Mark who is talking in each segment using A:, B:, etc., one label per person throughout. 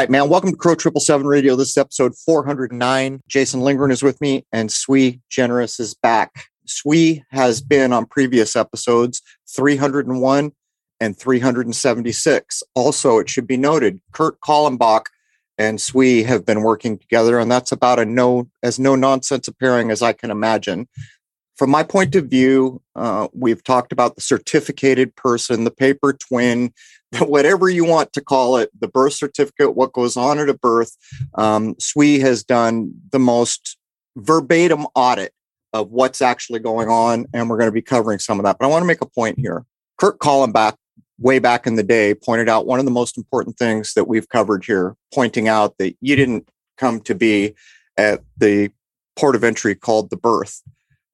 A: right, man. Welcome to Crow Triple Seven Radio. This is episode 409. Jason Lindgren is with me, and Sui Generis is back. Sui has been on previous episodes 301 and 376. Also, it should be noted, Kurt Kallenbach and Sui have been working together, and that's about a no as no nonsense a pairing as I can imagine. From my point of view, uh, we've talked about the certificated person, the paper twin, whatever you want to call it, the birth certificate, what goes on at a birth. Um, Sui has done the most verbatim audit of what's actually going on, and we're going to be covering some of that. But I want to make a point here. Kurt Kallenbach, way back in the day, pointed out one of the most important things that we've covered here, pointing out that you didn't come to be at the port of entry called the birth.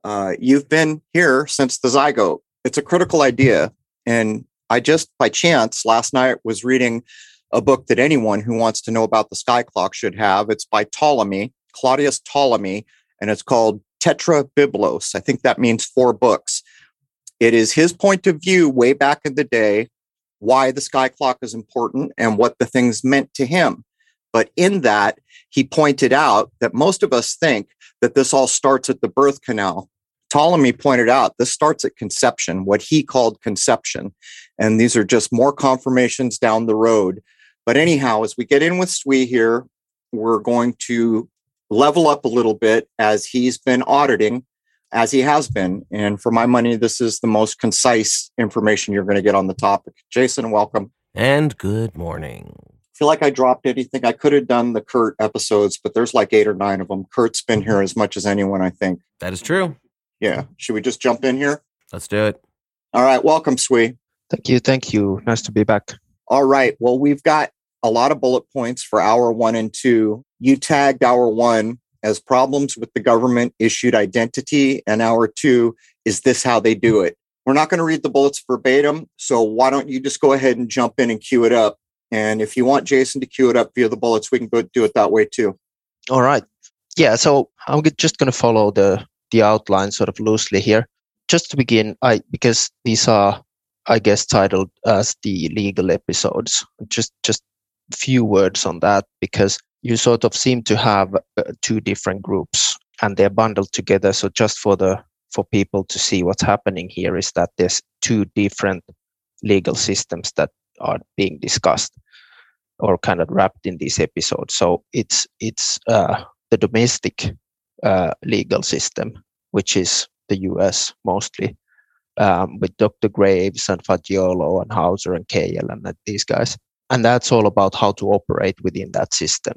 A: Uh, you've been here since the zygote. It's a critical idea. And I just by chance last night was reading a book that anyone who wants to know about the sky clock should have. It's by Ptolemy, Claudius Ptolemy, and it's called Tetrabiblos. I think that means four books. It is his point of view way back in the day why the sky clock is important and what the things meant to him. But in that, he pointed out that most of us think that this all starts at the birth canal. Ptolemy pointed out this starts at conception, what he called conception. And these are just more confirmations down the road. But anyhow, as we get in with Sui here, we're going to level up a little bit as he's been auditing, as he has been. And for my money, this is the most concise information you're going to get on the topic. Jason, welcome.
B: And good morning.
A: I feel like I dropped anything. I could have done the Kurt episodes, but there's like eight or nine of them. Kurt's been here as much as anyone, I think.
B: That is true.
A: Yeah. Should we just jump in here?
B: Let's do it.
A: All right. Welcome, Sui.
C: Thank you. Thank you. Nice to be back.
A: All right. Well, we've got a lot of bullet points for hour one and two. You tagged hour one as problems with the government issued identity, and hour two is this how they do it? We're not going to read the bullets verbatim. So why don't you just go ahead and jump in and cue it up? And if you want Jason to cue it up via the bullets, we can go do it that way too.
C: All right. Yeah. So I'm just going to follow the the outline sort of loosely here. Just to begin, I because these are I guess titled as the legal episodes. Just just few words on that because you sort of seem to have uh, two different groups and they're bundled together. So just for the for people to see what's happening here is that there's two different legal systems that are being discussed or kind of wrapped in these episodes. So it's it's uh, the domestic uh, legal system, which is the U.S. mostly, um, with Dr. Graves and Fagiolo and Hauser and Kael and these guys. And that's all about how to operate within that system.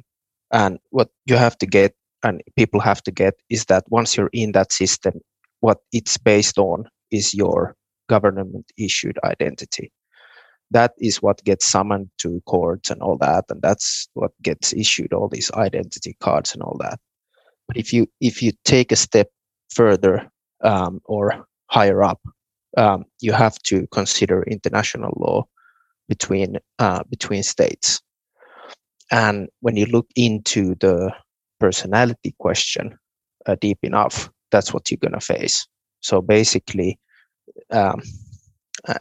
C: And what you have to get and people have to get is that once you're in that system, what it's based on is your government issued identity. That is what gets summoned to courts and all that. And that's what gets issued all these identity cards and all that. But if you if you take a step further um, or higher up, um, you have to consider international law between uh, between states. And when you look into the personality question uh, deep enough, that's what you're to face. So basically, um,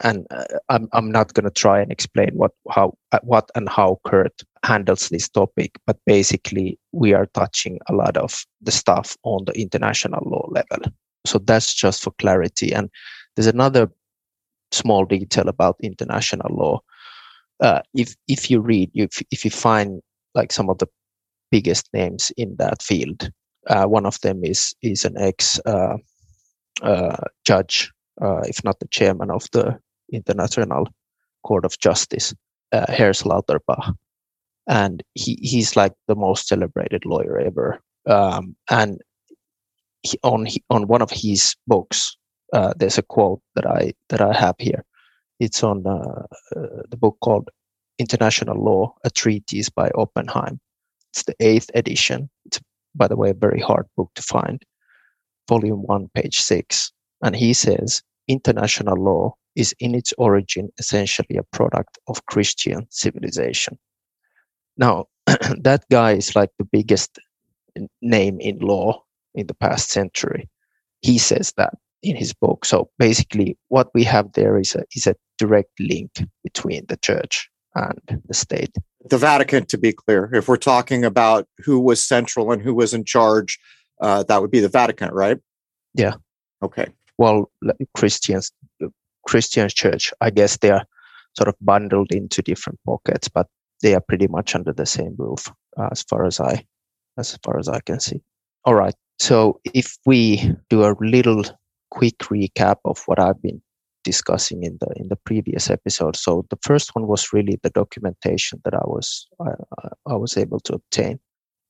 C: and uh, I'm I'm not to try and explain what how uh, what and how Kurt handles this topic, but basically we are touching a lot of the stuff on the international law level. So that's just for clarity. And there's another small detail about international law. Uh, if if you read, if if you find like some of the biggest names in that field, uh, one of them is is an ex uh, uh judge, uh, if not the chairman of the International Court of Justice, uh, Hersch Lauterpacht, and he he's like the most celebrated lawyer ever. Um, and he, on on one of his books, uh, there's a quote that I that I have here. It's on uh, uh, the book called International Law: A Treatise by Oppenheim. It's the eighth edition. It's by the way a very hard book to find. Volume one, page six, and he says international law is in its origin essentially a product of Christian civilization. Now, that guy is like the biggest name in law in the past century. He says that. In his book. So basically, what we have there is a is a direct link between the church and the state.
A: The Vatican, to be clear, if we're talking about who was central and who was in charge, uh, that would be the Vatican, right?
C: Yeah.
A: Okay.
C: Well, Christians, Christian church, I guess they are sort of bundled into different pockets, but they are pretty much under the same roof uh, as far as I as far as I can see. All right. So if we do a little quick recap of what I've been discussing in the in the previous episode. So the first one was really the documentation that I was I, I was able to obtain.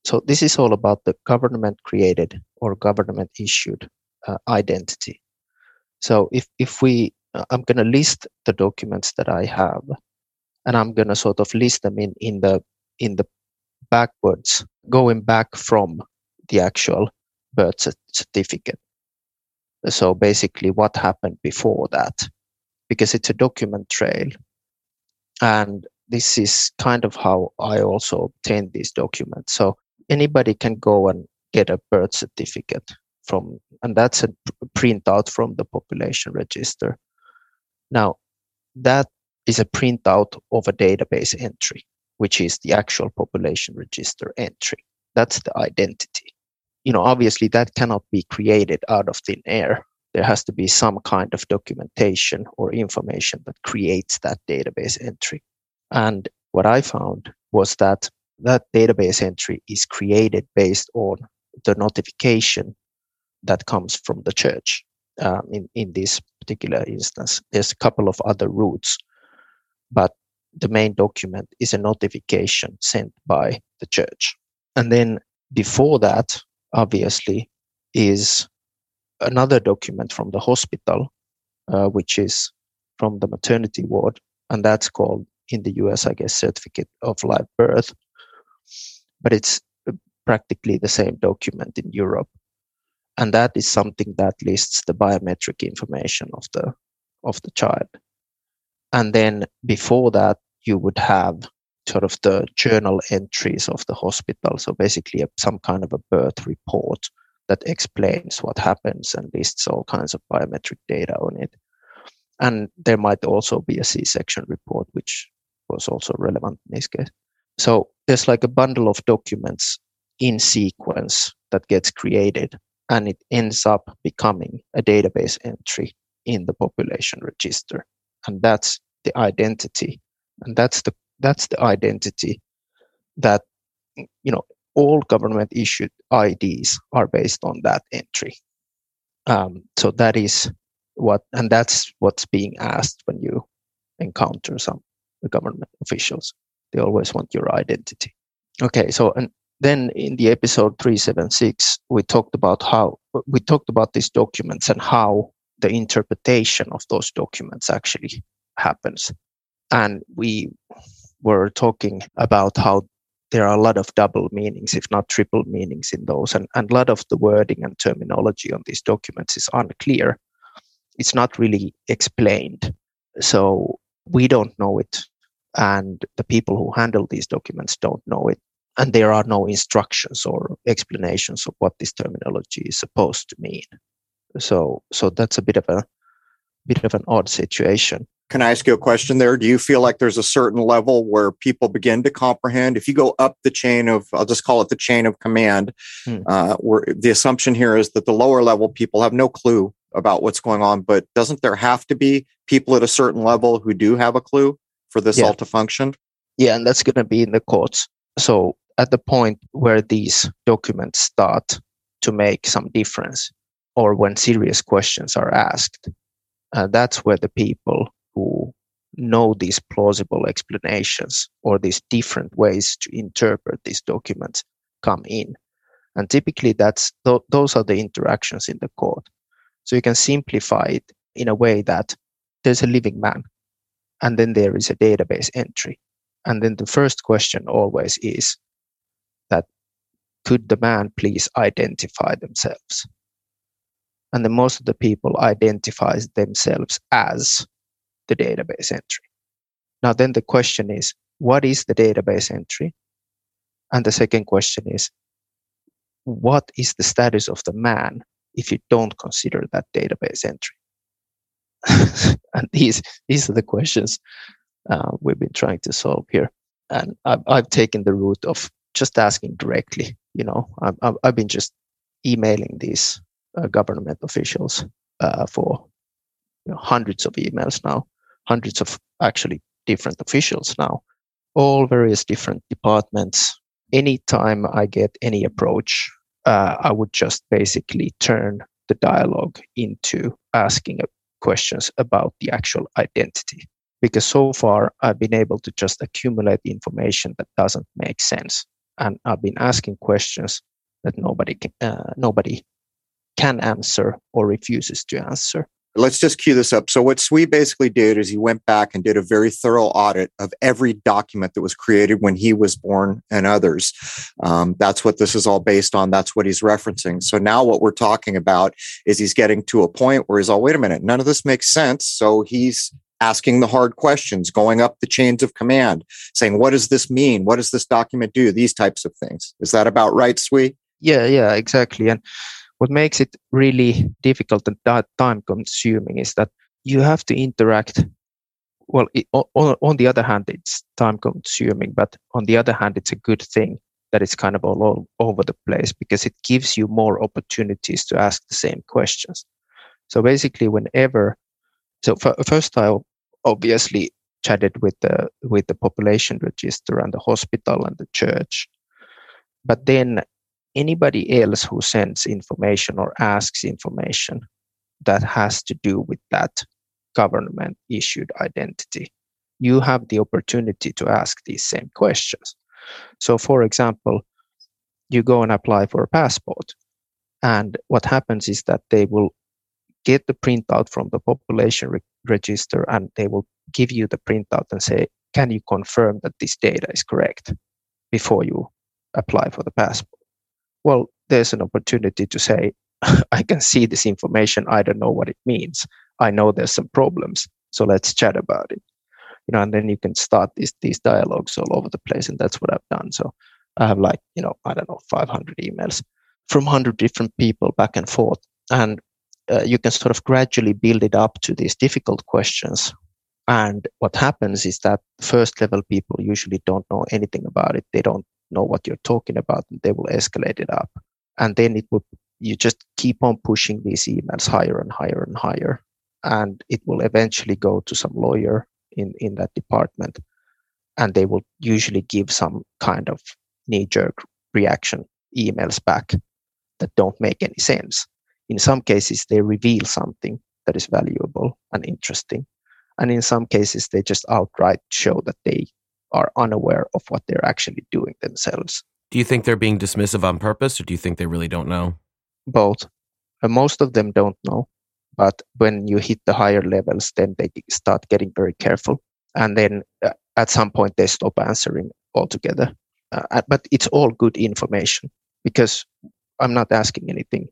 C: So this is all about the government created or government issued uh, identity. So if if we uh, I'm going to list the documents that I have, and I'm going to sort of list them in in the in the backwards, going back from the actual birth certificate. So basically, what happened before that, because it's a document trail, and this is kind of how I also obtained these documents. So anybody can go and get a birth certificate from, and that's a printout from the population register. Now, that is a printout of a database entry, which is the actual population register entry. That's the identity you know, obviously that cannot be created out of thin air. There has to be some kind of documentation or information that creates that database entry. And what I found was that that database entry is created based on the notification that comes from the church. Um, in, in this particular instance, there's a couple of other routes, but the main document is a notification sent by the church. And then before that, obviously, is another document from the hospital, uh, which is from the maternity ward, and that's called in the US, I guess, certificate of live birth. But it's practically the same document in Europe, and that is something that lists the biometric information of the of the child. And then before that, you would have sort of the journal entries of the hospital. So basically, a, some kind of a birth report that explains what happens and lists all kinds of biometric data on it. And there might also be a C section report, which was also relevant in this case. So there's like a bundle of documents in sequence that gets created and it ends up becoming a database entry in the population register. And that's the identity. And that's the that's the identity that you know all government issued IDs are based on that entry. Um, so that is what, and that's what's being asked when you encounter some government officials. They always want your identity. Okay, so and then in the episode 376, we talked about how we talked about these documents and how the interpretation of those documents actually happens. And we were talking about how there are a lot of double meanings, if not triple meanings in those. And, and a lot of the wording and terminology on these documents is unclear. It's not really explained. So we don't know it. And the people who handle these documents don't know it. And there are no instructions or explanations of what this terminology is supposed to mean. So, so that's a bit of a bit of an odd situation.
A: Can I ask you a question there? Do you feel like there's a certain level where people begin to comprehend? If you go up the chain of, I'll just call it the chain of command, hmm. uh, where the assumption here is that the lower level people have no clue about what's going on, but doesn't there have to be people at a certain level who do have a clue for this yeah. all to function?
C: Yeah, and that's going to be in the courts. So at the point where these documents start to make some difference, or when serious questions are asked, uh, that's where the people who know these plausible explanations or these different ways to interpret these documents come in. And typically, that's th- those are the interactions in the court. So you can simplify it in a way that there's a living man, and then there is a database entry. And then the first question always is that could the man please identify themselves? And then most of the people identifies themselves as the database entry. Now, then the question is, what is the database entry? And the second question is, what is the status of the man if you don't consider that database entry? and these these are the questions uh, we've been trying to solve here. And I've, I've taken the route of just asking directly. You know, I've, I've been just emailing these uh, government officials uh, for you know, hundreds of emails now, hundreds of actually different officials now, all various different departments. Anytime I get any approach, uh, I would just basically turn the dialogue into asking questions about the actual identity. Because so far I've been able to just accumulate information that doesn't make sense, and I've been asking questions that nobody can, uh, nobody can answer or refuses to answer.
A: Let's just cue this up. So, what Sui basically did is he went back and did a very thorough audit of every document that was created when he was born and others. Um, that's what this is all based on. That's what he's referencing. So, now what we're talking about is he's getting to a point where he's, oh, wait a minute, none of this makes sense. So, he's asking the hard questions, going up the chains of command, saying, what does this mean? What does this document do? These types of things. Is that about right, Sui?
C: Yeah, yeah, exactly. And what makes it really difficult and time consuming is that you have to interact well it, on, on, the other hand it's time consuming but on the other hand it's a good thing that it's kind of all, all over the place because it gives you more opportunities to ask the same questions. So basically whenever so first i obviously chatted with the with the population register and the hospital and the church but then anybody else who sends information or asks information that has to do with that government issued identity, you have the opportunity to ask these same questions. So, for example, you go and apply for a passport, and what happens is that they will get the printout from the population re- register and they will give you the printout and say, Can you confirm that this data is correct before you apply for the passport? Well, there's an opportunity to say, I can see this information. I don't know what it means. I know there's some problems. So let's chat about it. You know, and then you can start these these dialogues all over the place. And that's what I've done. So I have like, you know, I don't know, 500 emails from 100 different people back and forth. And uh, you can sort of gradually build it up to these difficult questions. And what happens is that first level people usually don't know anything about it. They don't know what you're talking about and they will escalate it up. And then it will you just keep on pushing these emails higher and higher and higher. And it will eventually go to some lawyer in in that department. And they will usually give some kind of knee jerk reaction emails back that don't make any sense. In some cases they reveal something that is valuable and interesting. And in some cases they just outright show that they are unaware of what they're actually doing themselves.
B: Do you think they're being dismissive on purpose, or do you think they really don't know?
C: Both. Uh, most of them don't know, but when you hit the higher levels, then they start getting very careful, and then uh, at some point they stop answering altogether. Uh, but it's all good information because I'm not asking anything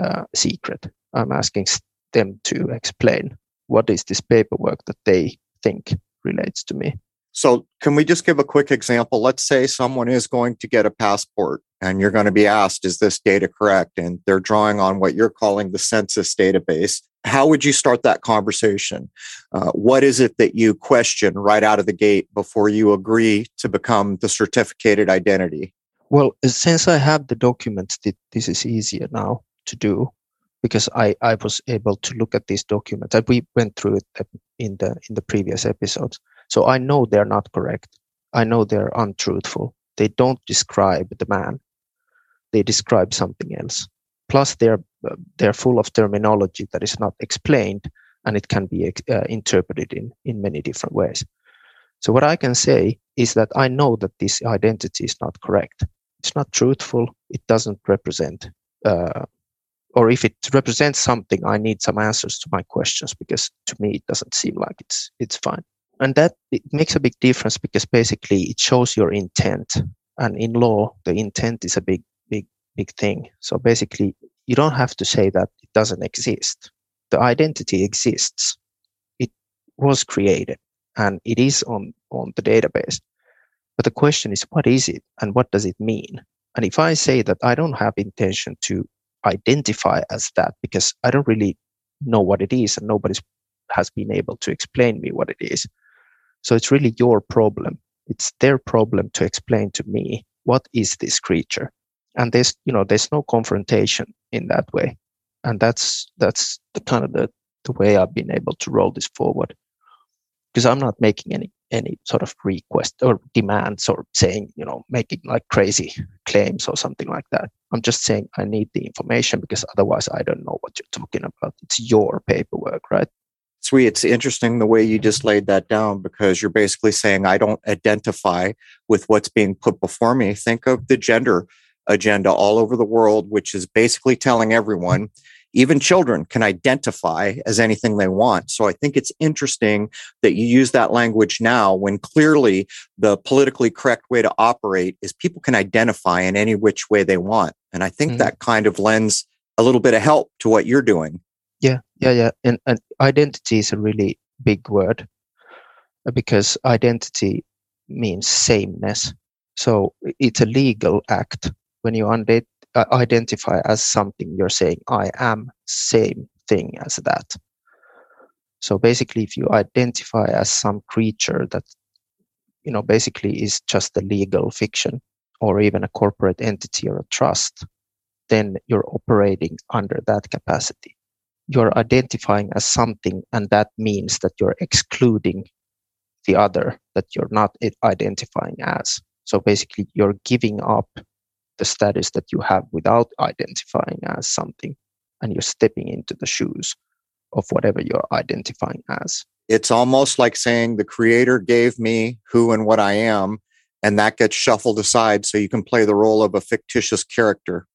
C: uh, secret. I'm asking them to explain what is this paperwork that they think relates to me.
A: So, can we just give a quick example? Let's say someone is going to get a passport and you're going to be asked, is this data correct? And they're drawing on what you're calling the census database. How would you start that conversation? Uh, what is it that you question right out of the gate before you agree to become the certificated identity?
C: Well, since I have the documents, this is easier now to do because I, I was able to look at these documents. We went through it in the in the previous episodes. So I know they're not correct. I know they're untruthful. They don't describe the man. They describe something else. Plus, they're they're full of terminology that is not explained, and it can be uh, interpreted in in many different ways. So what I can say is that I know that this identity is not correct. It's not truthful. It doesn't represent, uh, or if it represents something, I need some answers to my questions because to me it doesn't seem like it's it's fine and that it makes a big difference because basically it shows your intent. And in law the intent is a big big big thing. So basically you don't have to say that it doesn't exist. The identity exists. It was created and it is on on the database. But the question is what is it and what does it mean? And if i say that i don't have intention to identify as that because I don't really know what it is and nobody has been able to explain me what it is. So it's really your problem. It's their problem to explain to me what is this creature. And there's you know there's no confrontation in that way. And that's that's the kind of the, the way I've been able to roll this forward. Because I'm not making any any sort of request or demands or saying, you know, making like crazy claims or something like that. I'm just saying I need the information because otherwise I don't know what you're talking about. It's your paperwork, right?
A: Sweet. It's interesting the way you just laid that down because you're basically saying I don't identify with what's being put before me. Think of the gender agenda all over the world, which is basically telling everyone even children can identify as anything they want. So I think it's interesting that you use that language now when clearly the politically correct way to operate is people can identify in any which way they want. And I think mm-hmm. that kind of lends a little bit of help to what you're doing.
C: Yeah, yeah. And, and identity is a really big word uh, because identity means sameness. So it's a legal act when you uh, identify as something, you're saying, I am same thing as that. So basically, if you identify as some creature that, you know, basically is just a legal fiction or even a corporate entity or a trust, then you're operating under that capacity. You're identifying as something, and that means that you're excluding the other that you're not identifying as. So basically, you're giving up the status that you have without identifying as something and you're stepping into the shoes of whatever you're identifying as
A: it's almost like saying the creator gave me who and what i am and that gets shuffled aside so you can play the role of a fictitious character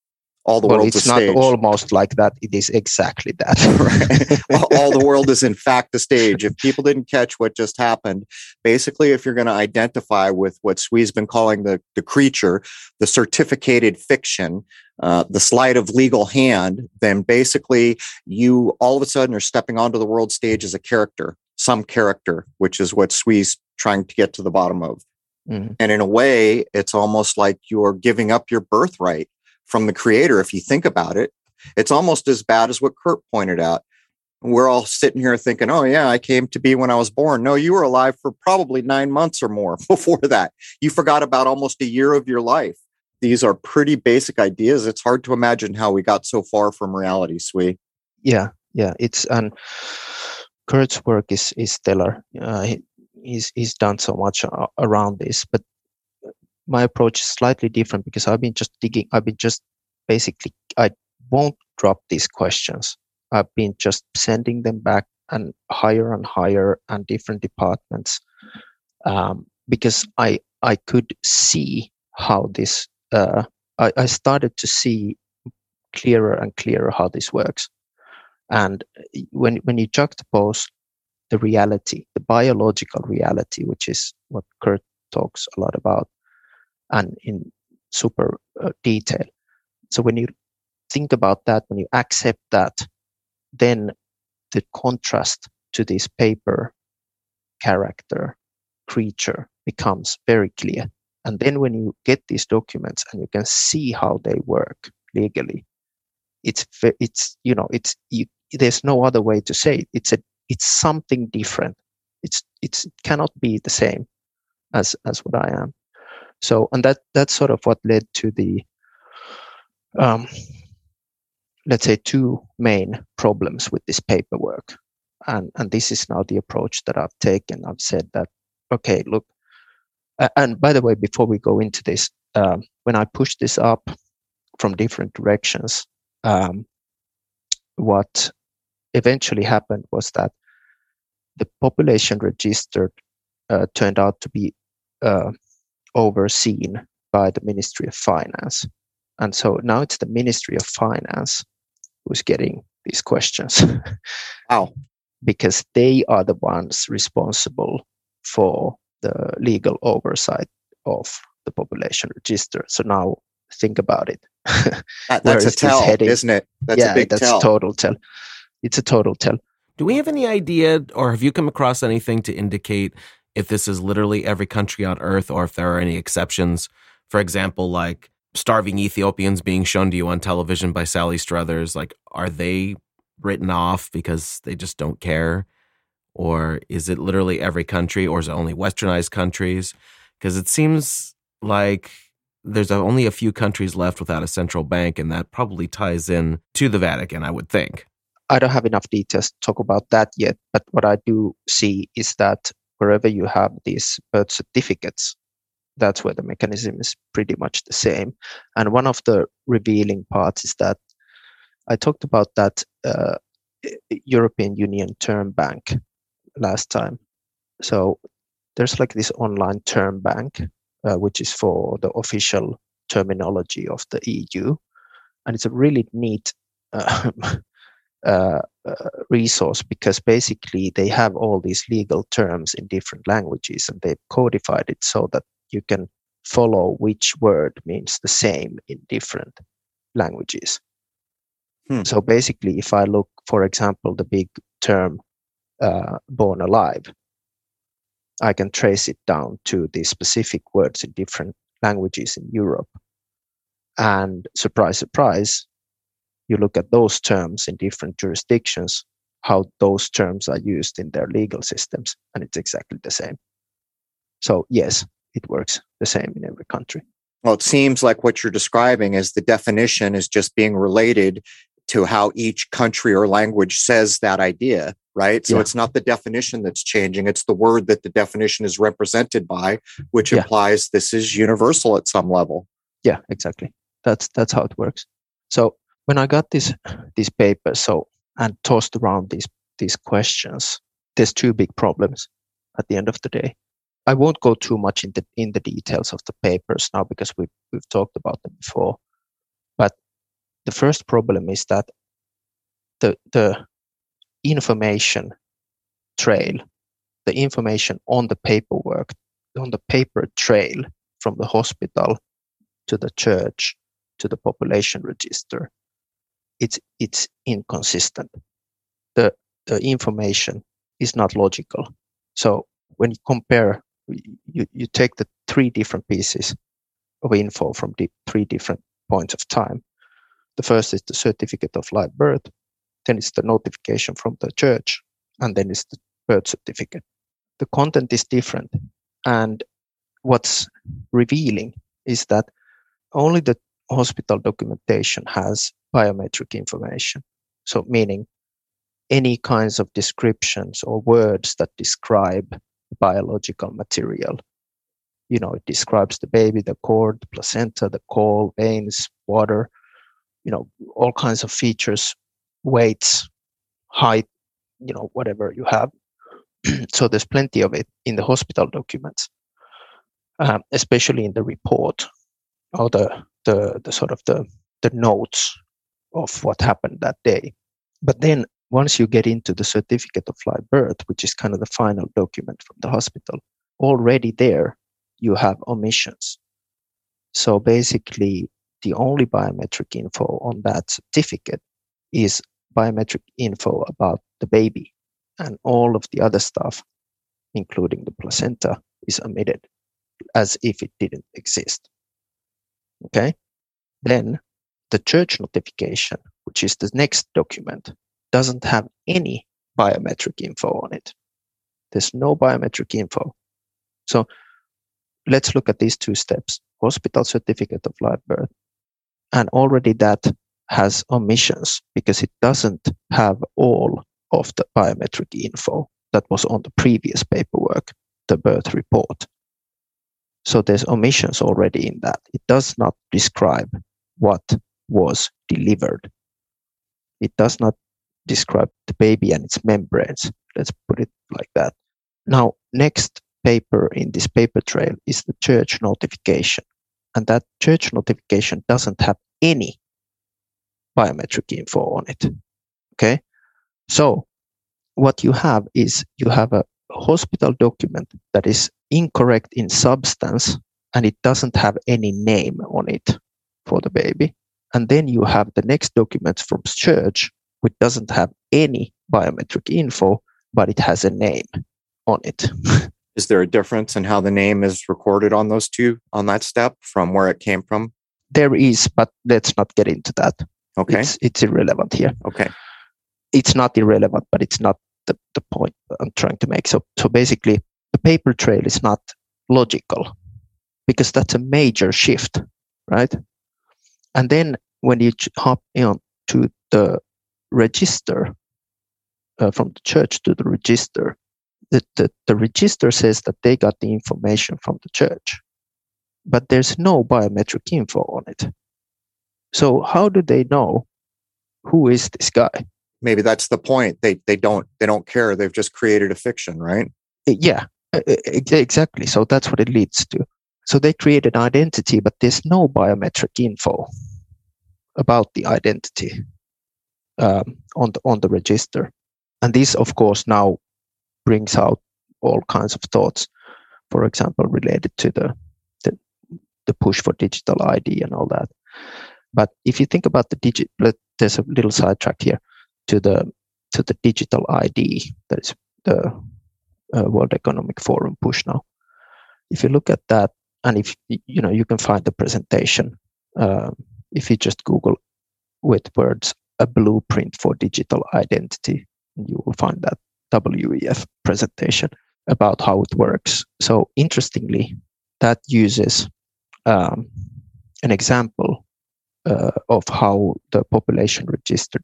A: all the
C: well,
A: world
C: it's not
A: stage.
C: almost like that it is exactly that
A: right. all the world is in fact a stage if people didn't catch what just happened basically if you're going to identify with what Sui's been calling the, the creature the certificated fiction uh, the sleight of legal hand then basically you all of a sudden are stepping onto the world stage as a character some character which is what Sui's trying to get to the bottom of mm. and in a way it's almost like you're giving up your birthright from the creator if you think about it. It's almost as bad as what kurt pointed out. We're all sitting here thinking oh yeah i came to be when i was born. No you were alive for probably nine months or more before that. You forgot about almost a year of your life. These are pretty basic ideas. It's hard to imagine how we got so far from reality Sui.
C: yeah yeah it's and kurt's work is is stellar. Uh, he, he's he's done so much around this but my approach is slightly different because I've been just digging. I've been just basically I won't drop these questions. I've been just sending them back and higher and higher and different departments um, because I I could see how this. Uh, I, I started to see clearer and clearer how this works. And when when you juxtapose the reality, the biological reality, which is what Kurt talks a lot about, and in super uh, detail. So when you think about that, when you accept that, then the contrast to this paper character creature becomes very clear. And then when you get these documents and you can see how they work legally, it's it's you know it's you, there's no other way to say it. It's a it's something different. It's it's it cannot be the same as as what I am. So, and that that's sort of what led to the, um, let's say, two main problems with this paperwork, and and this is now the approach that I've taken. I've said that, okay, look, uh, and by the way, before we go into this, um, when I pushed this up from different directions, um, what eventually happened was that the population registered uh, turned out to be uh, overseen by the Ministry of Finance. And so now it's the Ministry of Finance who's getting these questions.
A: wow.
C: Because they are the ones responsible for the legal oversight of the population register. So now think about it.
A: that, that's a tell, isn't it? That's
C: yeah,
A: a big
C: that's
A: tell.
C: total tell. It's a total tell.
B: Do we have any idea, or have you come across anything to indicate if this is literally every country on earth or if there are any exceptions. For example, like starving Ethiopians being shown to you on television by Sally Struthers, like, are they written off because they just don't care? Or is it literally every country, or is it only westernized countries? Because it seems like there's only a few countries left without a central bank, and that probably ties in to the Vatican, I would think.
C: I don't have enough details to talk about that yet, but what I do see is that wherever you have these birth certificates, that's where the mechanism is pretty much the same. And one of the revealing parts is that I talked about that uh, European Union term bank last time. So there's like this online term bank, uh, which is for the official terminology of the EU. And it's a really neat uh, uh, uh, resource because basically they have all these legal terms in different languages and they've codified it so that you can follow which word means the same in different languages. Hmm. So basically, if I look, for example, the big term uh, born alive, I can trace it down to the specific words in different languages in Europe. And surprise, surprise, you look at those terms in different jurisdictions, how those terms are used in their legal systems, and it's exactly the same. So, yes, it works the same in every country.
A: Well, it seems like what you're describing is the definition is just being related to how each country or language says that idea, right? So yeah. it's not the definition that's changing, it's the word that the definition is represented by, which yeah. implies this is universal at some level.
C: Yeah, exactly. That's that's how it works. So when I got this this paper, so and tossed around these these questions, there's two big problems at the end of the day. I won't go too much into in the details of the papers now because we've we've talked about them before. But the first problem is that the the information trail, the information on the paperwork, on the paper trail from the hospital to the church to the population register it's it's inconsistent. The the information is not logical. So when you compare, you, you take the three different pieces of info from the three different points of time. The first is the certificate of live birth, then it's the notification from the church, and then it's the birth certificate. The content is different. And what's revealing is that only the hospital documentation has biometric information. So, meaning any kinds of descriptions or words that describe biological material. You know, it describes the baby, the cord, the placenta, the caul, veins, water, you know, all kinds of features, weights, height, you know, whatever you have. so there's plenty of it in the hospital documents, um, especially in the report or the, the, the sort of the, the notes of what happened that day. But then once you get into the certificate of live birth, which is kind of the final document from the hospital, already there you have omissions. So basically, the only biometric info on that certificate is biometric info about the baby, and all of the other stuff, including the placenta, is omitted as if it didn't exist. Okay? Then the church notification, which is the next document, doesn't have any biometric info on it. There's no biometric info. So let's look at these two steps hospital certificate of live birth. And already that has omissions because it doesn't have all of the biometric info that was on the previous paperwork, the birth report. So there's omissions already in that. It does not describe what was delivered. It does not describe the baby and its membranes. Let's put it like that. Now, next paper in this paper trail is the church notification. And that church notification doesn't have any biometric info on it. Okay. So what you have is you have a hospital document that is incorrect in substance and it doesn't have any name on it for the baby. And then you have the next document from church, which doesn't have any biometric info, but it has a name on it.
A: is there a difference in how the name is recorded on those two on that step from where it came from?
C: there is, but let's not get into that.
A: Okay.
C: It's, it's irrelevant here.
A: Okay.
C: It's not irrelevant, but it's not the, the point I'm trying to make. So, so basically, the paper trail is not logical because that's a major shift, right? And then when you hop on to the register uh, from the church to the register, the, the, the register says that they got the information from the church, but there's no biometric info on it. So how do they know who is this guy?
A: Maybe that's the point. They they don't they don't care. They've just created a fiction, right?
C: Yeah, exactly. So that's what it leads to. So they create an identity, but there's no biometric info about the identity um, on the on the register. And this, of course, now brings out all kinds of thoughts. For example, related to the the, the push for digital ID and all that. But if you think about the digit, there's a little sidetrack here to the to the digital ID that is the uh, World Economic Forum push now. If you look at that, and if you know, you can find the presentation. Um, if you just Google with words a blueprint for digital identity, you will find that WEF presentation about how it works. So interestingly, that uses um, an example uh, of how the population register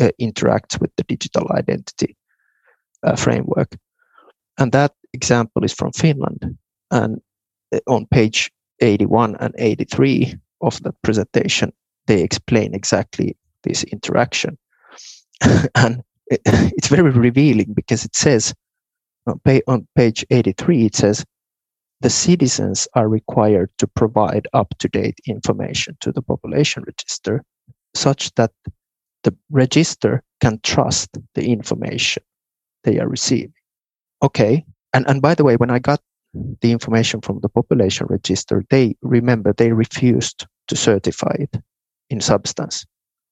C: uh, interacts with the digital identity uh, framework. And that example is from Finland. And uh, on page 81 and 83 of that presentation, they explain exactly this interaction. and it, it's very revealing because it says on, on page 83, it says, the citizens are required to provide up to date information to the population register such that the register can trust the information they are receiving. Okay. And, and by the way, when I got the information from the population register, they remember they refused to certify it in substance.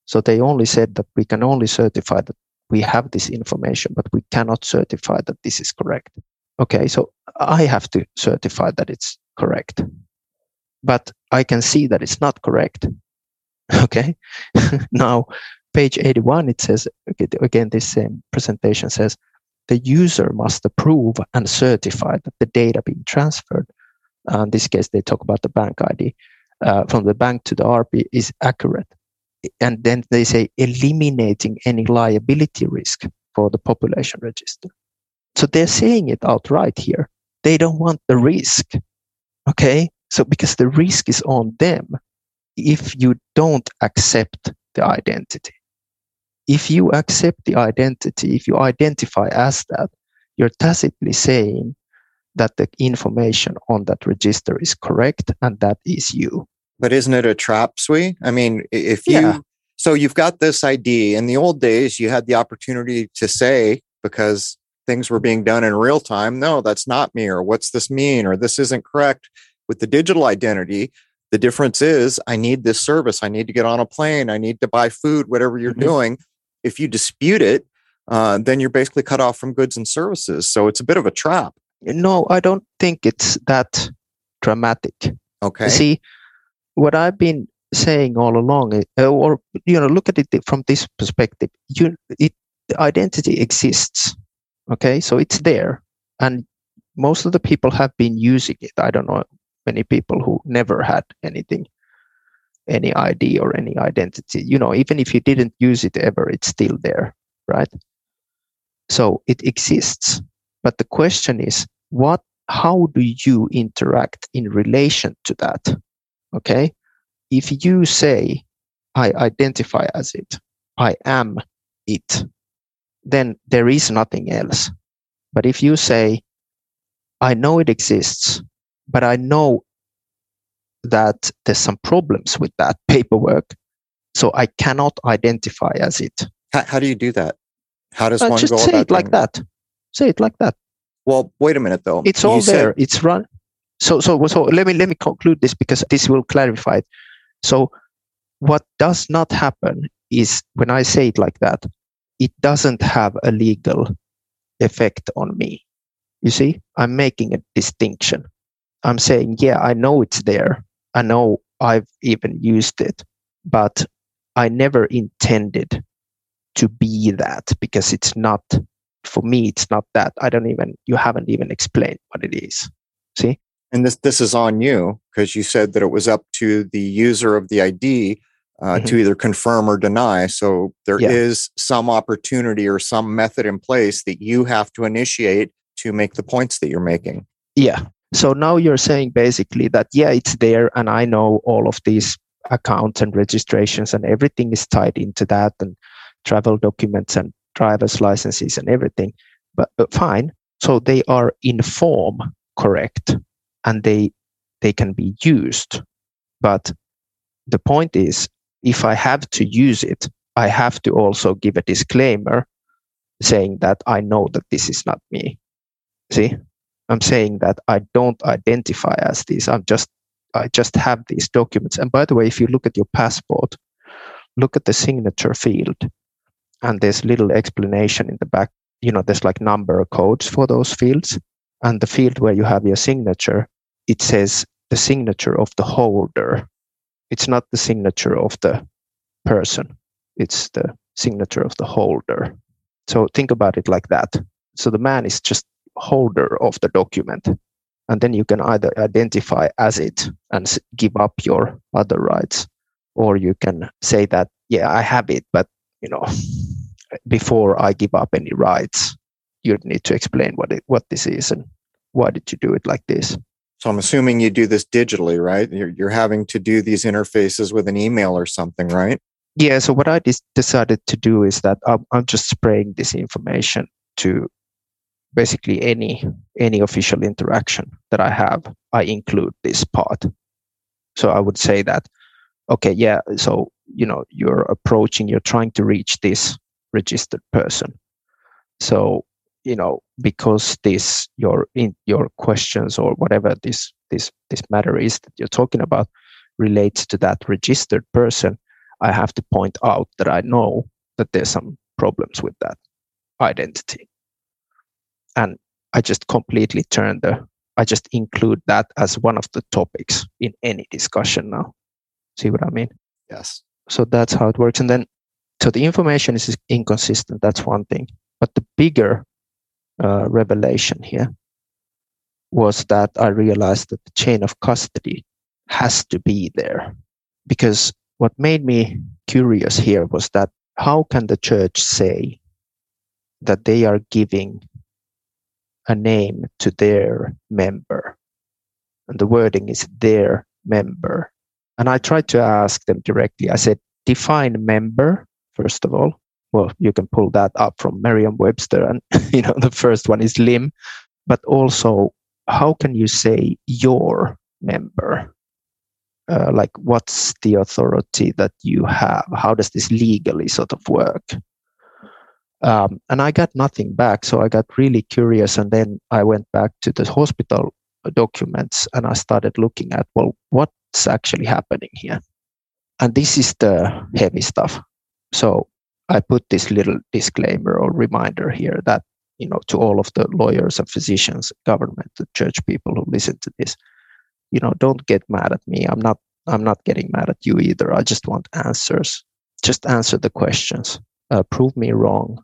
C: So they only said that we can only certify that we have this information, but we cannot certify that this is correct. Okay, so I have to certify that it's correct, but I can see that it's not correct. Okay, now page 81, it says, again, this same presentation says, the user must approve and certify that the data being transferred, uh, in this case, they talk about the bank ID, uh, from the bank to the RP is accurate. And then they say eliminating any liability risk for the population register. So they're saying it outright here. They don't want the risk. Okay. So because the risk is on them if you don't accept the identity. If you accept the identity, if you identify as that, you're tacitly saying that the information on that register is correct and that is you.
A: But isn't it a trap, Sui? I mean, if you, yeah. so you've got this ID. In the old days, you had the opportunity to say, because things were being done in real time, no, that's not me, or what's this mean, or this isn't correct. With the digital identity, the difference is I need this service. I need to get on a plane. I need to buy food, whatever you're mm-hmm. doing. If you dispute it, uh, then you're basically cut off from goods and services. So it's a bit of a trap.
C: No, I don't think it's that dramatic.
A: Okay.
C: See, what I've been saying all along, uh, or you know, look at it from this perspective. You, it, the identity exists. Okay, so it's there, and most of the people have been using it. I don't know many people who never had anything, any ID or any identity. You know, even if you didn't use it ever, it's still there, right? So it exists. But the question is, what? How do you interact in relation to that? Okay. If you say, I identify as it, I am it, then there is nothing else. But if you say, I know it exists, but I know that there's some problems with that paperwork, so I cannot identify as it.
A: How, how do you do that? How does uh, one
C: just
A: go
C: say
A: about
C: it like that? Say it like that.
A: Well, wait a minute though.
C: It's all you there. Said... It's run. So, so, so let me let me conclude this because this will clarify it. So, what does not happen is when I say it like that, it doesn't have a legal effect on me. You see, I'm making a distinction. I'm saying, yeah, I know it's there. I know I've even used it, but I never intended to be that because it's not for me it's not that. I don't even you haven't even explained what it is. See?
A: And this this is on you because you said that it was up to the user of the id uh, mm-hmm. to either confirm or deny. So there yeah. is some opportunity or some method in place that you have to initiate to make the points that you're making.
C: Yeah so now you're saying basically that yeah it's there and i know all of these accounts and registrations and everything is tied into that and travel documents and driver's licenses and everything. But, but fine. So they are in form correct and they they can be used. But the point is, if I have to use it, I have to also give a disclaimer saying that I know that this is not me. See, I'm saying that I don't identify as this. I'm just I just have these documents. And by the way, if you look at your passport, look at the signature field and there's little explanation in the back. You know there's like number codes for those fields. And the field where you have your signature it says the signature of the holder. It's not the signature of the person. It's the signature of the holder. So think about it like that. So the man is just holder of the document and then you can either identify as it and give up your other rights or you can say that yeah i have it but you know, before I give up any rights, you'd need to explain what it, what this is and why did you do it like this.
A: So I'm assuming you do this digitally, right? You're, you're having to do these interfaces with an email or something, right?
C: Yeah. So what I decided to do is that I'm, I'm just spraying this information to basically any any official interaction that I have. I include this part. So I would say that, okay, yeah. So you know you're approaching you're trying to reach this registered person so you know because this your in your questions or whatever this this this matter is that you're talking about relates to that registered person i have to point out that i know that there's some problems with that identity and i just completely turn the i just include that as one of the topics in any discussion now. See what i mean?
A: Yes.
C: So that's how it works. And then so the information is inconsistent that's one thing. But the bigger uh, revelation here was that i realized that the chain of custody has to be there. Because what made me curious here was that how can the church say that they are giving a name to their member and the wording is their member and I tried to ask them directly. I said, define member, first of all. Well, you can pull that up from Merriam Webster, and you know, the first one is limb. But also, how can you say your member? Uh, like, what's the authority that you have? How does this legally sort of work? Um, and I got nothing back. So I got really curious. And then I went back to the hospital documents and I started looking at, well, what's actually happening here. And this is the heavy stuff. So I put this little disclaimer or reminder here that, you know, to all of the lawyers and physicians, government, the church people who listen to this, you know, don't get mad at me. I'm not I'm not getting mad at you either. I just want answers. Just answer the questions. Uh, prove me wrong.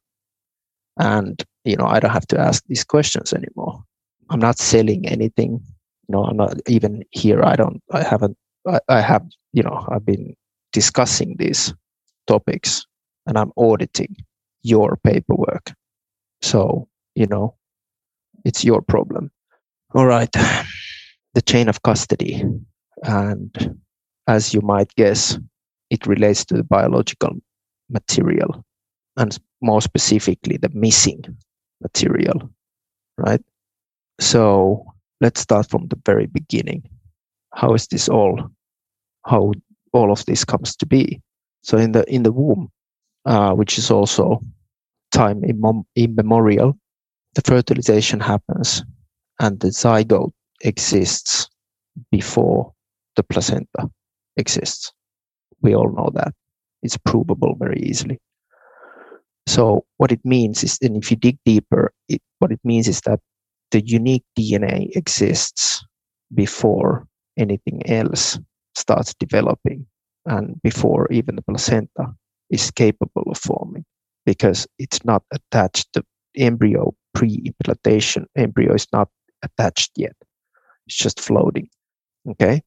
C: And, you know, I don't have to ask these questions anymore. I'm not selling anything know, I'm not even here. I don't. I haven't. I, I have. You know, I've been discussing these topics, and I'm auditing your paperwork. So you know, it's your problem. All right. The chain of custody, and as you might guess, it relates to the biological material, and more specifically, the missing material. Right. So let's start from the very beginning. How is this all? How all of this comes to be? So in the in the womb, uh, which is also time immemorial, the fertilization happens, and the zygote exists before the placenta exists. We all know that. It's provable very easily. So what it means is, and if you dig deeper, it, what it means is that the unique DNA exists before anything else starts developing and before even the placenta is capable of forming because it's not attached the embryo pre-implantation. Embryo is not attached yet. It's just floating okay?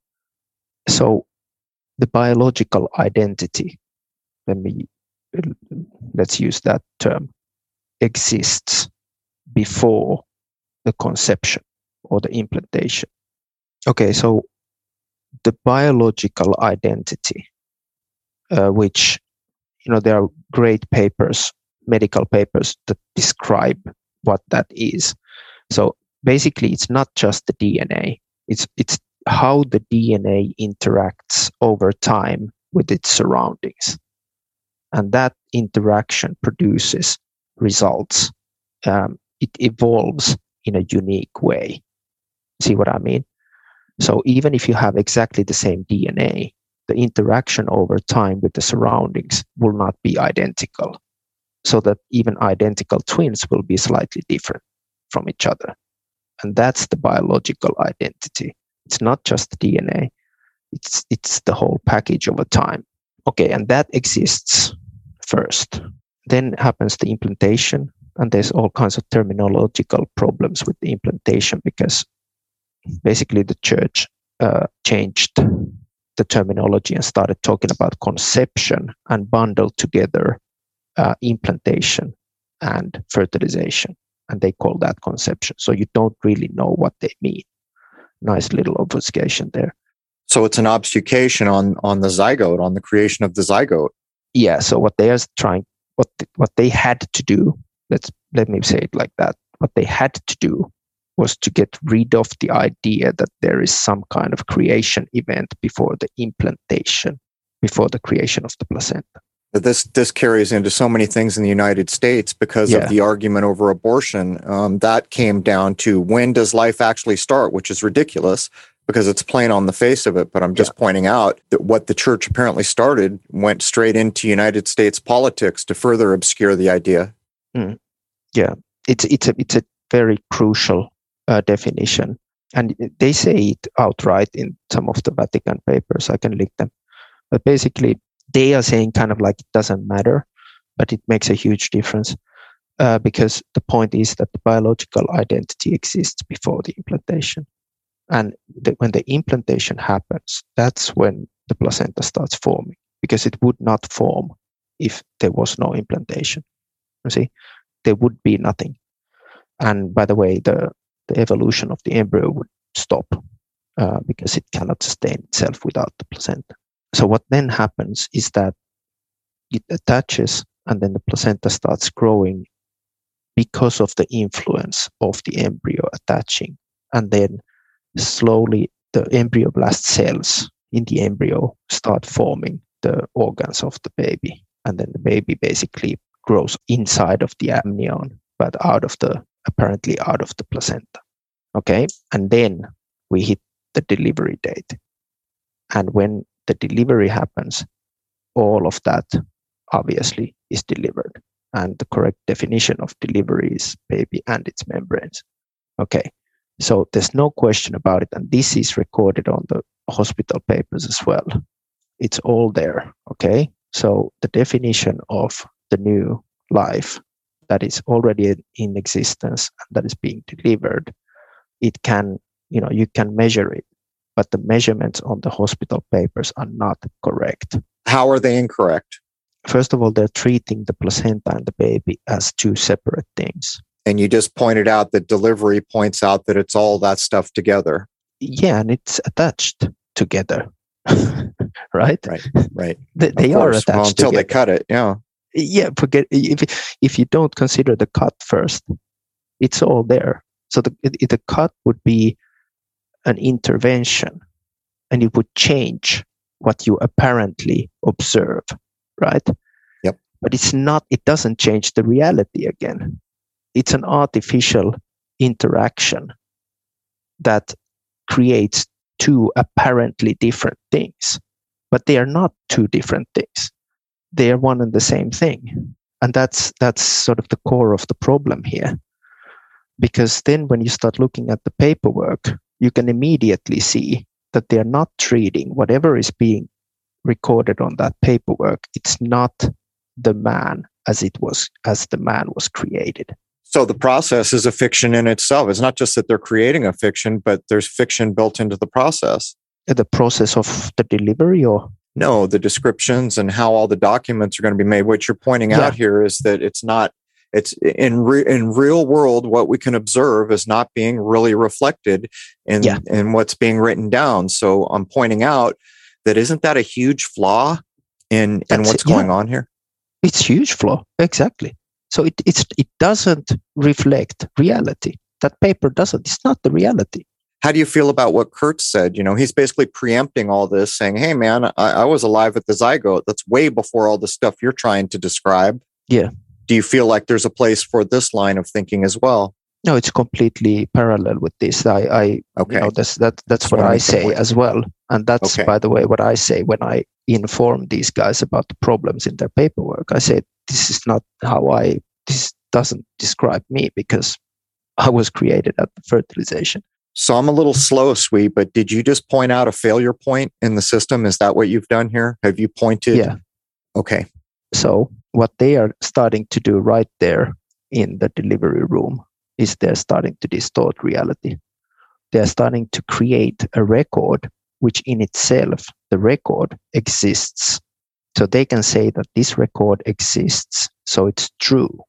C: So the biological identity let me let's use that term exists before the conception or the implantation okay so the biological identity uh, which you know there are great papers medical papers that describe what that is. So basically it's not just the dna it's it's how the dna interacts over time with its surroundings and that interaction produces results um, it evolves in a unique way see what i mean so even if you have exactly the same dna the interaction over time with the surroundings will not be identical. So that even identical twins will be slightly different from each other. And that's the biological identity. It's not just DNA, it's, it's the whole package over time. Okay, and that exists first. Then happens the implantation, and there's all kinds of terminological problems with the implantation because basically the church uh, changed the terminology and started talking about conception and bundled together uh, implantation and fertilization. And they call that conception. So you don't really know what they mean. Nice little obfuscation there.
A: So it's an obfuscation on on the zygote, on the creation of the zygote.
C: Yeah. So what they are trying, what the, what they had to do, let's let me say it like that. What they had to do was to get rid of the idea that there is some kind of creation event before the implantation, before the creation of the placenta.
A: This this carries into so many things in the United States because yeah. of the argument over abortion. Um, that came down to when does life actually start, which is ridiculous because it's plain on the face of it. But I'm just yeah. pointing out that what the church apparently started went straight into United States politics to further obscure the idea.
C: Mm. Yeah, it's it's a it's a very crucial uh, definition. And they say it outright in some of the Vatican papers. I can link them. But basically, they are saying kind of like it doesn't matter, but it makes a huge difference uh, because the point is that the biological identity exists before the implantation. And the, when the implantation happens, that's when the placenta starts forming because it would not form if there was no implantation. You see, there would be nothing. And by the way, the the evolution of the embryo would stop uh, because it cannot sustain itself without the placenta. So what then happens is that it attaches and then the placenta starts growing because of the influence of the embryo attaching. And then slowly the embryoblast cells in the embryo start forming the organs of the baby. And then the baby basically grows inside of the amnion, but out of the apparently out of the placenta. Okay. And then we hit the delivery date. And when the delivery happens, all of that obviously is delivered. And the correct definition of delivery is baby and its membranes. Okay. So there's no question about it. And this is recorded on the hospital papers as well. It's all there. Okay. So the definition of the new life that is already in existence and that is being delivered it can you know you can measure it but the measurements on the hospital papers are not correct
A: how are they incorrect
C: first of all they're treating the placenta and the baby as two separate things
A: and you just pointed out that delivery points out that it's all that stuff together
C: yeah and it's attached together right
A: right right
C: they, they are attached well,
A: until
C: together.
A: they cut it yeah
C: yeah forget if if you don't consider the cut first it's all there so the the cut would be an intervention, and it would change what you apparently observe, right?
A: Yep.
C: But it's not. It doesn't change the reality again. It's an artificial interaction that creates two apparently different things, but they are not two different things they are one and the same thing and that's that's sort of the core of the problem here because then when you start looking at the paperwork you can immediately see that they are not treating whatever is being recorded on that paperwork. It's not the man as it was as the man was created.
A: So the process is a fiction in itself. It's not just that they're creating a fiction, but there's fiction built into the process.
C: The process of the delivery or
A: no, the descriptions and how all the documents are going to be made. What you're pointing yeah. out here is that it's not it's in re, in real world what we can observe is not being really reflected in yeah. in what's being written down. So I'm pointing out that isn't that a huge flaw in That's in what's going on here?
C: It's huge flaw exactly. So it it's it doesn't reflect reality. That paper doesn't. It's not the reality.
A: How do you feel about what Kurt said? You know, he's basically preempting all this, saying, "Hey, man, I, I was alive at the zygote. That's way before all the stuff you're trying to describe."
C: Yeah.
A: Do you feel like there's a place for this line of thinking as well?
C: No, it's completely parallel with this. I, I okay. You know, that's that that's, what I say as well, and that's okay. by the way what I say when I inform these guys about the problems in their paperwork. I say this is not how I, this doesn't describe me because I was created at the fertilization.
A: So I'm a little slow, Sui, but did you just point out a failure point in the system? Is that what you've done here? Have you pointed?
C: Yeah.
A: Okay.
C: So what they are starting to do right there in the delivery room is they're starting to distort reality. They're starting to create a record, which in itself, the record exists so they can say that this record exists, so it's true,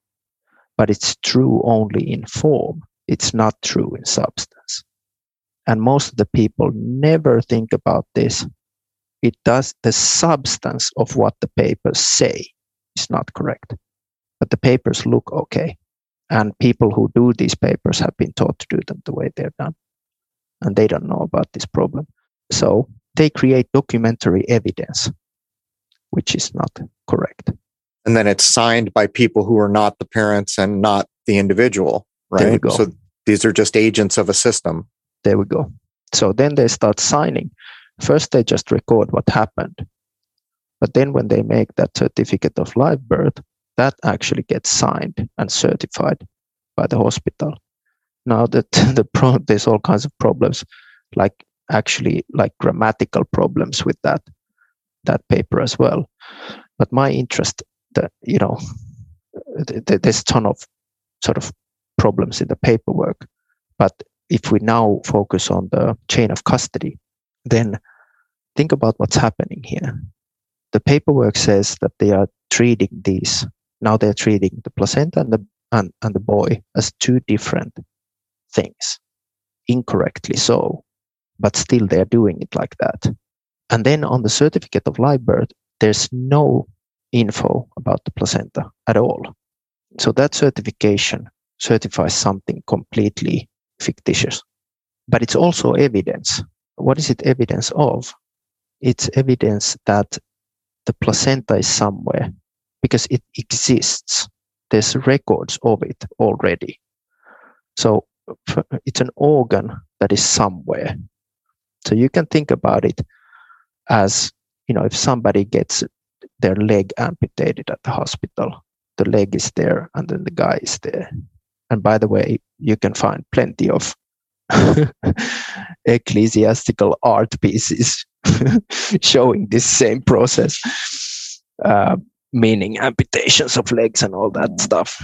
C: but it's true only in form. It's not true in substance. And most of the people never think about this. It does the substance of what the papers say is not correct, but the papers look okay. And people who do these papers have been taught to do them the way they're done. And they don't know about this problem. So they create documentary evidence which is not correct.
A: And then it's signed by people who are not the parents and not the individual, right? So these are just agents of a system.
C: There we go. So then they start signing. First, they just record what happened. But then when they make that certificate of live birth, that actually gets signed and certified by the hospital. Now that the pro- there's all kinds of problems, like actually like grammatical problems with that that paper as well. But my interest, that you know, th- th- there's a ton of sort of problems in the paperwork. But if we now focus on the chain of custody, then think about what's happening here. The paperwork says that they are treating these. Now they're treating the placenta and the and, and the boy as two different things, incorrectly so, but still they're doing it like that. And then on the certificate of live birth, there's no info about the placenta at all. So that certification certifies something completely fictitious. But it's also evidence. What is it evidence of? It's evidence that the placenta is somewhere because it exists. There's records of it already. So uh, it's an organ that is somewhere. So you can think about it as you know if somebody gets their leg amputated at the hospital the leg is there and then the guy is there. And by the way you can find plenty of ecclesiastical art pieces showing this same process uh, meaning amputations of legs and all that stuff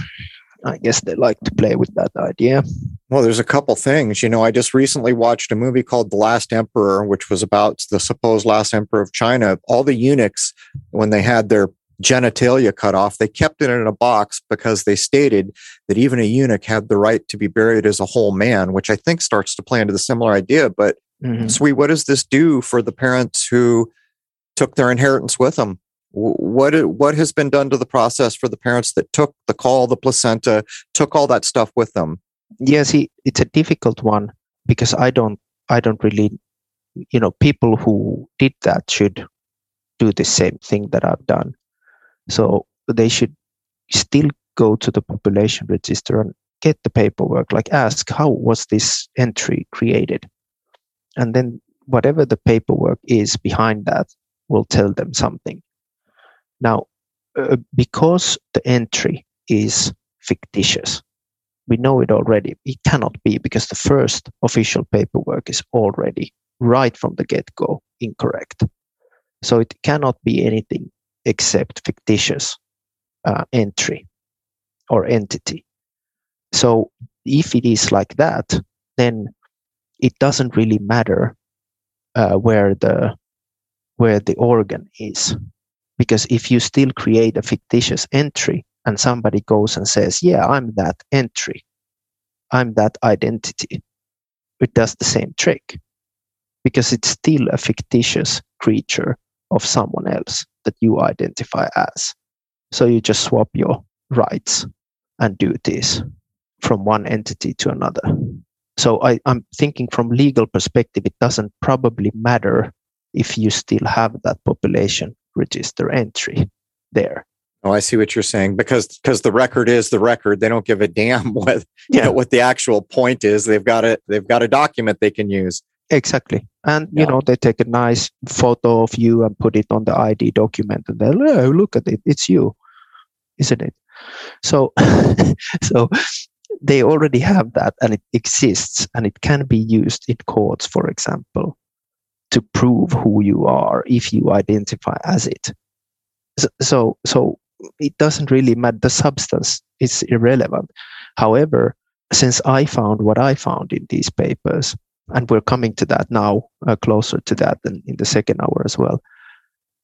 C: I guess they like to play with that idea.
A: Well, there's a couple things. You know, I just recently watched a movie called The Last Emperor, which was about the supposed last emperor of China. All the eunuchs, when they had their genitalia cut off, they kept it in a box because they stated that even a eunuch had the right to be buried as a whole man, which I think starts to play into the similar idea. But, mm-hmm. Sui, what does this do for the parents who took their inheritance with them? What what has been done to the process for the parents that took the call the placenta took all that stuff with them?
C: Yes it's a difficult one because i don't i don't really you know people who did that should do the same thing that i've done. So they should still go to the population register and get the paperwork like ask how was this entry created? And then whatever the paperwork is behind that will tell them something now, uh, because the entry is fictitious, we know it already. It cannot be because the first official paperwork is already right from the get go incorrect. So it cannot be anything except fictitious uh, entry or entity. So if it is like that, then it doesn't really matter uh, where the where the organ is, because if you still create a fictitious entry and somebody goes and says, "Yeah, I'm that entry," I'm that identity, it does the same trick because it's still a fictitious creature of someone else that you identify as. So you just swap your rights and duties from one entity to another. So I, am thinking from legal perspective, it doesn't probably matter if you still have that population register entry there.
A: Oh, I see what you're saying because because the record is the record. They don't give a damn what you yeah. know what the actual point is. They've got it. They've got a document they can use.
C: Exactly, and yeah. you know they take a nice photo of you and put it on the ID document, and they're oh look at it, it's you, isn't it? So, so they already have that, and it exists, and it can be used in courts, for example, to prove who you are if you identify as it. So, so, so it doesn't really matter. The substance is irrelevant. However, since I found what I found in these papers, and we're coming to that now, uh, closer to that than in the second hour as well.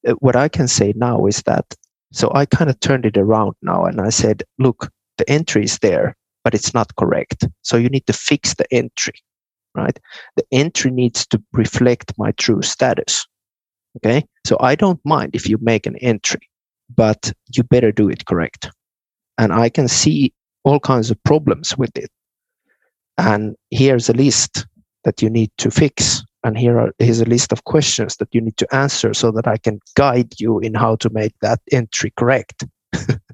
C: Uh, what I can say now is that, so I kind of turned it around now and I said, look, the entry is there, but it's not correct. So you need to fix the entry, right? The entry needs to reflect my true status. Okay. So I don't mind if you make an entry, but you better do it correct. And I can see all kinds of problems with it. And here's a list that you need to fix. And here are, here's a list of questions that you need to answer so that I can guide you in how to make that entry correct.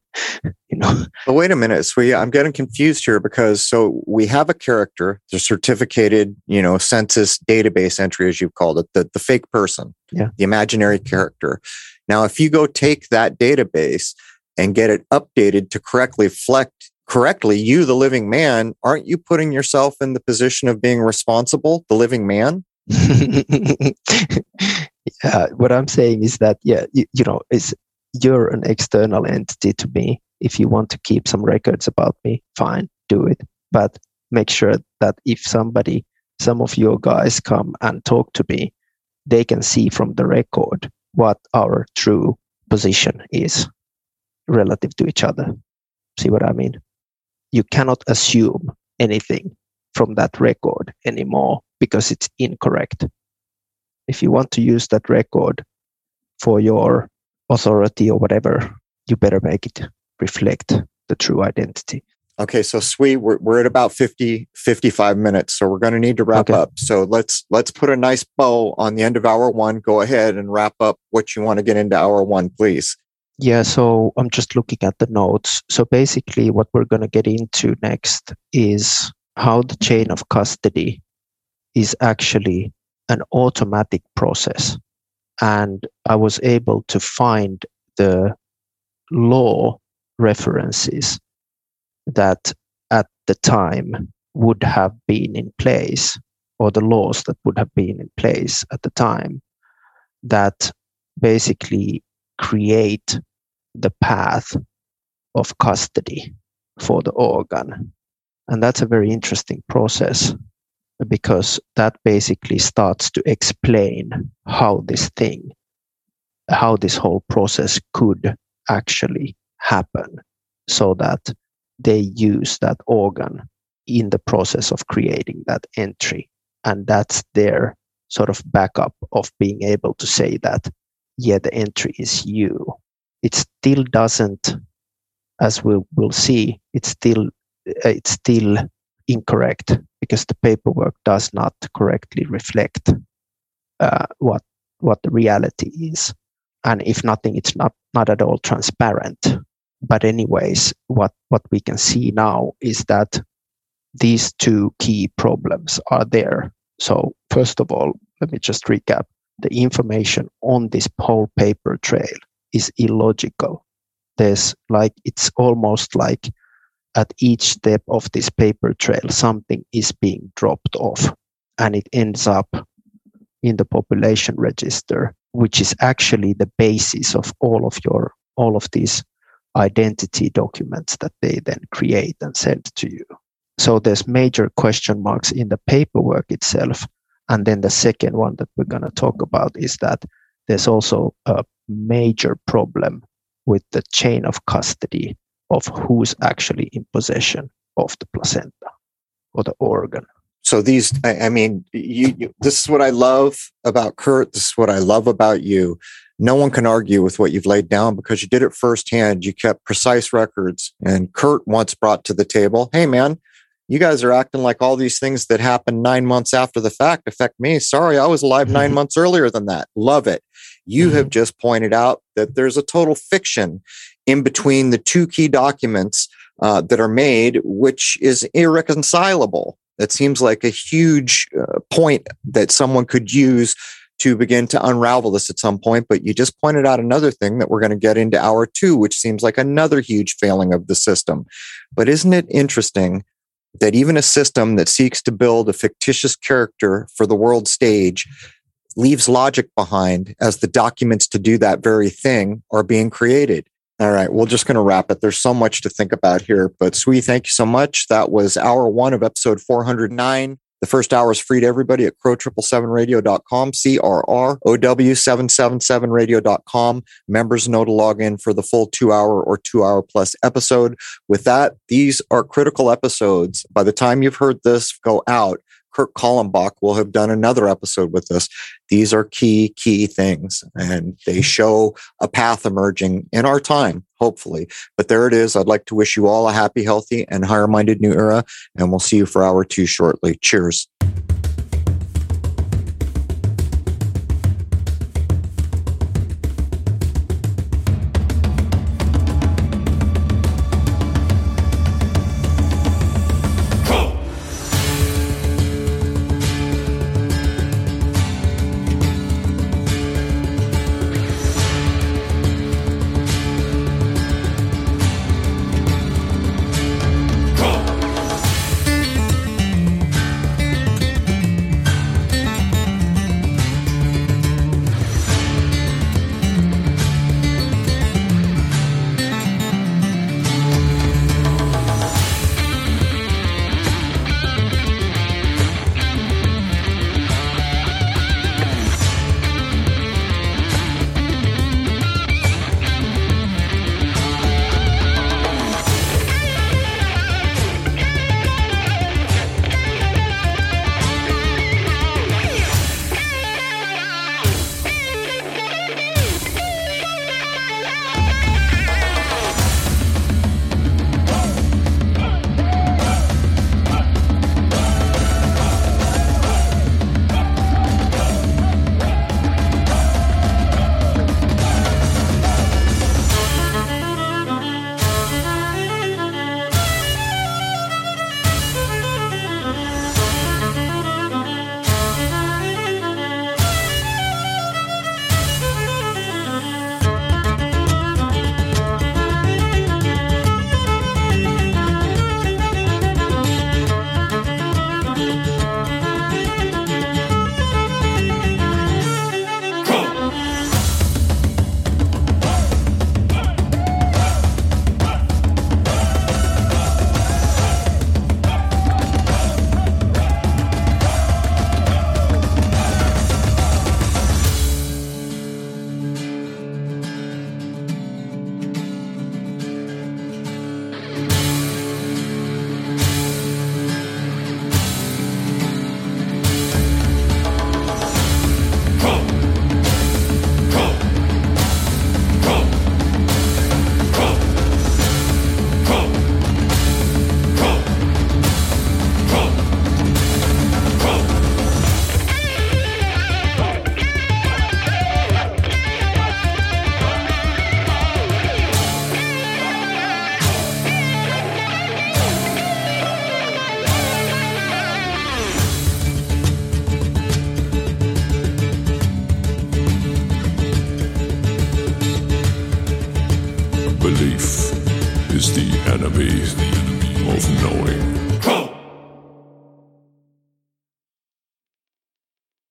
A: you know. But wait a minute, Sui. I'm getting confused here because so we have a character, the certificated, you know, census database entry, as you've called it, the, the fake person,
C: yeah.
A: the imaginary character. Now, if you go take that database and get it updated to correctly reflect correctly, you, the living man, aren't you putting yourself in the position of being responsible, the living man?
C: yeah, what I'm saying is that, yeah, you, you know, it's you're an external entity to me. If you want to keep some records about me, fine, do it. But make sure that if somebody, some of your guys come and talk to me, they can see from the record what our true position is relative to each other. See what I mean? you cannot assume anything from that record anymore because it's incorrect. If you want to use that record for your authority or whatever, you better make it reflect the true identity.
A: Okay, so Sui, we're, we're at about 50, 55 minutes, so we're going to need to wrap okay. up. So let's let's put a nice bow on the end of hour one. Go ahead and wrap up what you want to get into hour one, please.
C: Yeah, so I'm just looking at the notes. So basically, what we're going to get into next is how the chain of custody is actually an automatic process. And I was able to find the law references that at the time would have been in place, or the laws that would have been in place at the time, that basically create the path of custody for the organ. And that's a very interesting process because that basically starts to explain how this thing, how this whole process could actually happen so that they use that organ in the process of creating that entry. And that's their sort of backup of being able to say that yeah, the entry is you. It still doesn't, as we will see, it's still uh, it's still incorrect because the paperwork does not correctly reflect uh, what what the reality is, and if nothing, it's not not at all transparent. But anyways, what what we can see now is that these two key problems are there. So first of all, let me just recap the information on this whole paper trail is illogical. There's like, it's almost like at each step of this paper trail, something is being dropped off and it ends up in the population register, which is actually the basis of all of your all of these identity documents that they then create and send to you. So there's major question marks in the paperwork itself. And then the second one that we're going to talk about is that there's also a major problem with the chain of custody of who's actually in possession of the placenta or the organ.
A: So these, I, I mean, you, you, this is what I love about Kurt. This is what I love about you. No one can argue with what you've laid down because you did it firsthand. You kept precise records. And Kurt once brought to the table, hey, man, you guys are acting like all these things that happened nine months after the fact affect me. Sorry, I was alive nine mm-hmm. months earlier than that. Love it. You mm-hmm. have just pointed out that there's a total fiction in between the two key documents uh, that are made, which is irreconcilable. That seems like a huge uh, point that someone could use to begin to unravel this at some point. But you just pointed out another thing that we're going to get into hour two, which seems like another huge failing of the system. But isn't it interesting that even a system that seeks to build a fictitious character for the world stage leaves logic behind as the documents to do that very thing are being created. All right, we're just going to wrap it. There's so much to think about here, but Sui, thank you so much. That was hour one of episode 409. The first hour is free to everybody at crow777radio.com, C-R-R-O-W777radio.com. Members know to log in for the full two hour or two hour plus episode. With that, these are critical episodes. By the time you've heard this go out, Kurt Kallenbach will have done another episode with us. These are key, key things, and they show a path emerging in our time, hopefully. But there it is. I'd like to wish you all a happy, healthy, and higher minded new era, and we'll see you for hour two shortly. Cheers.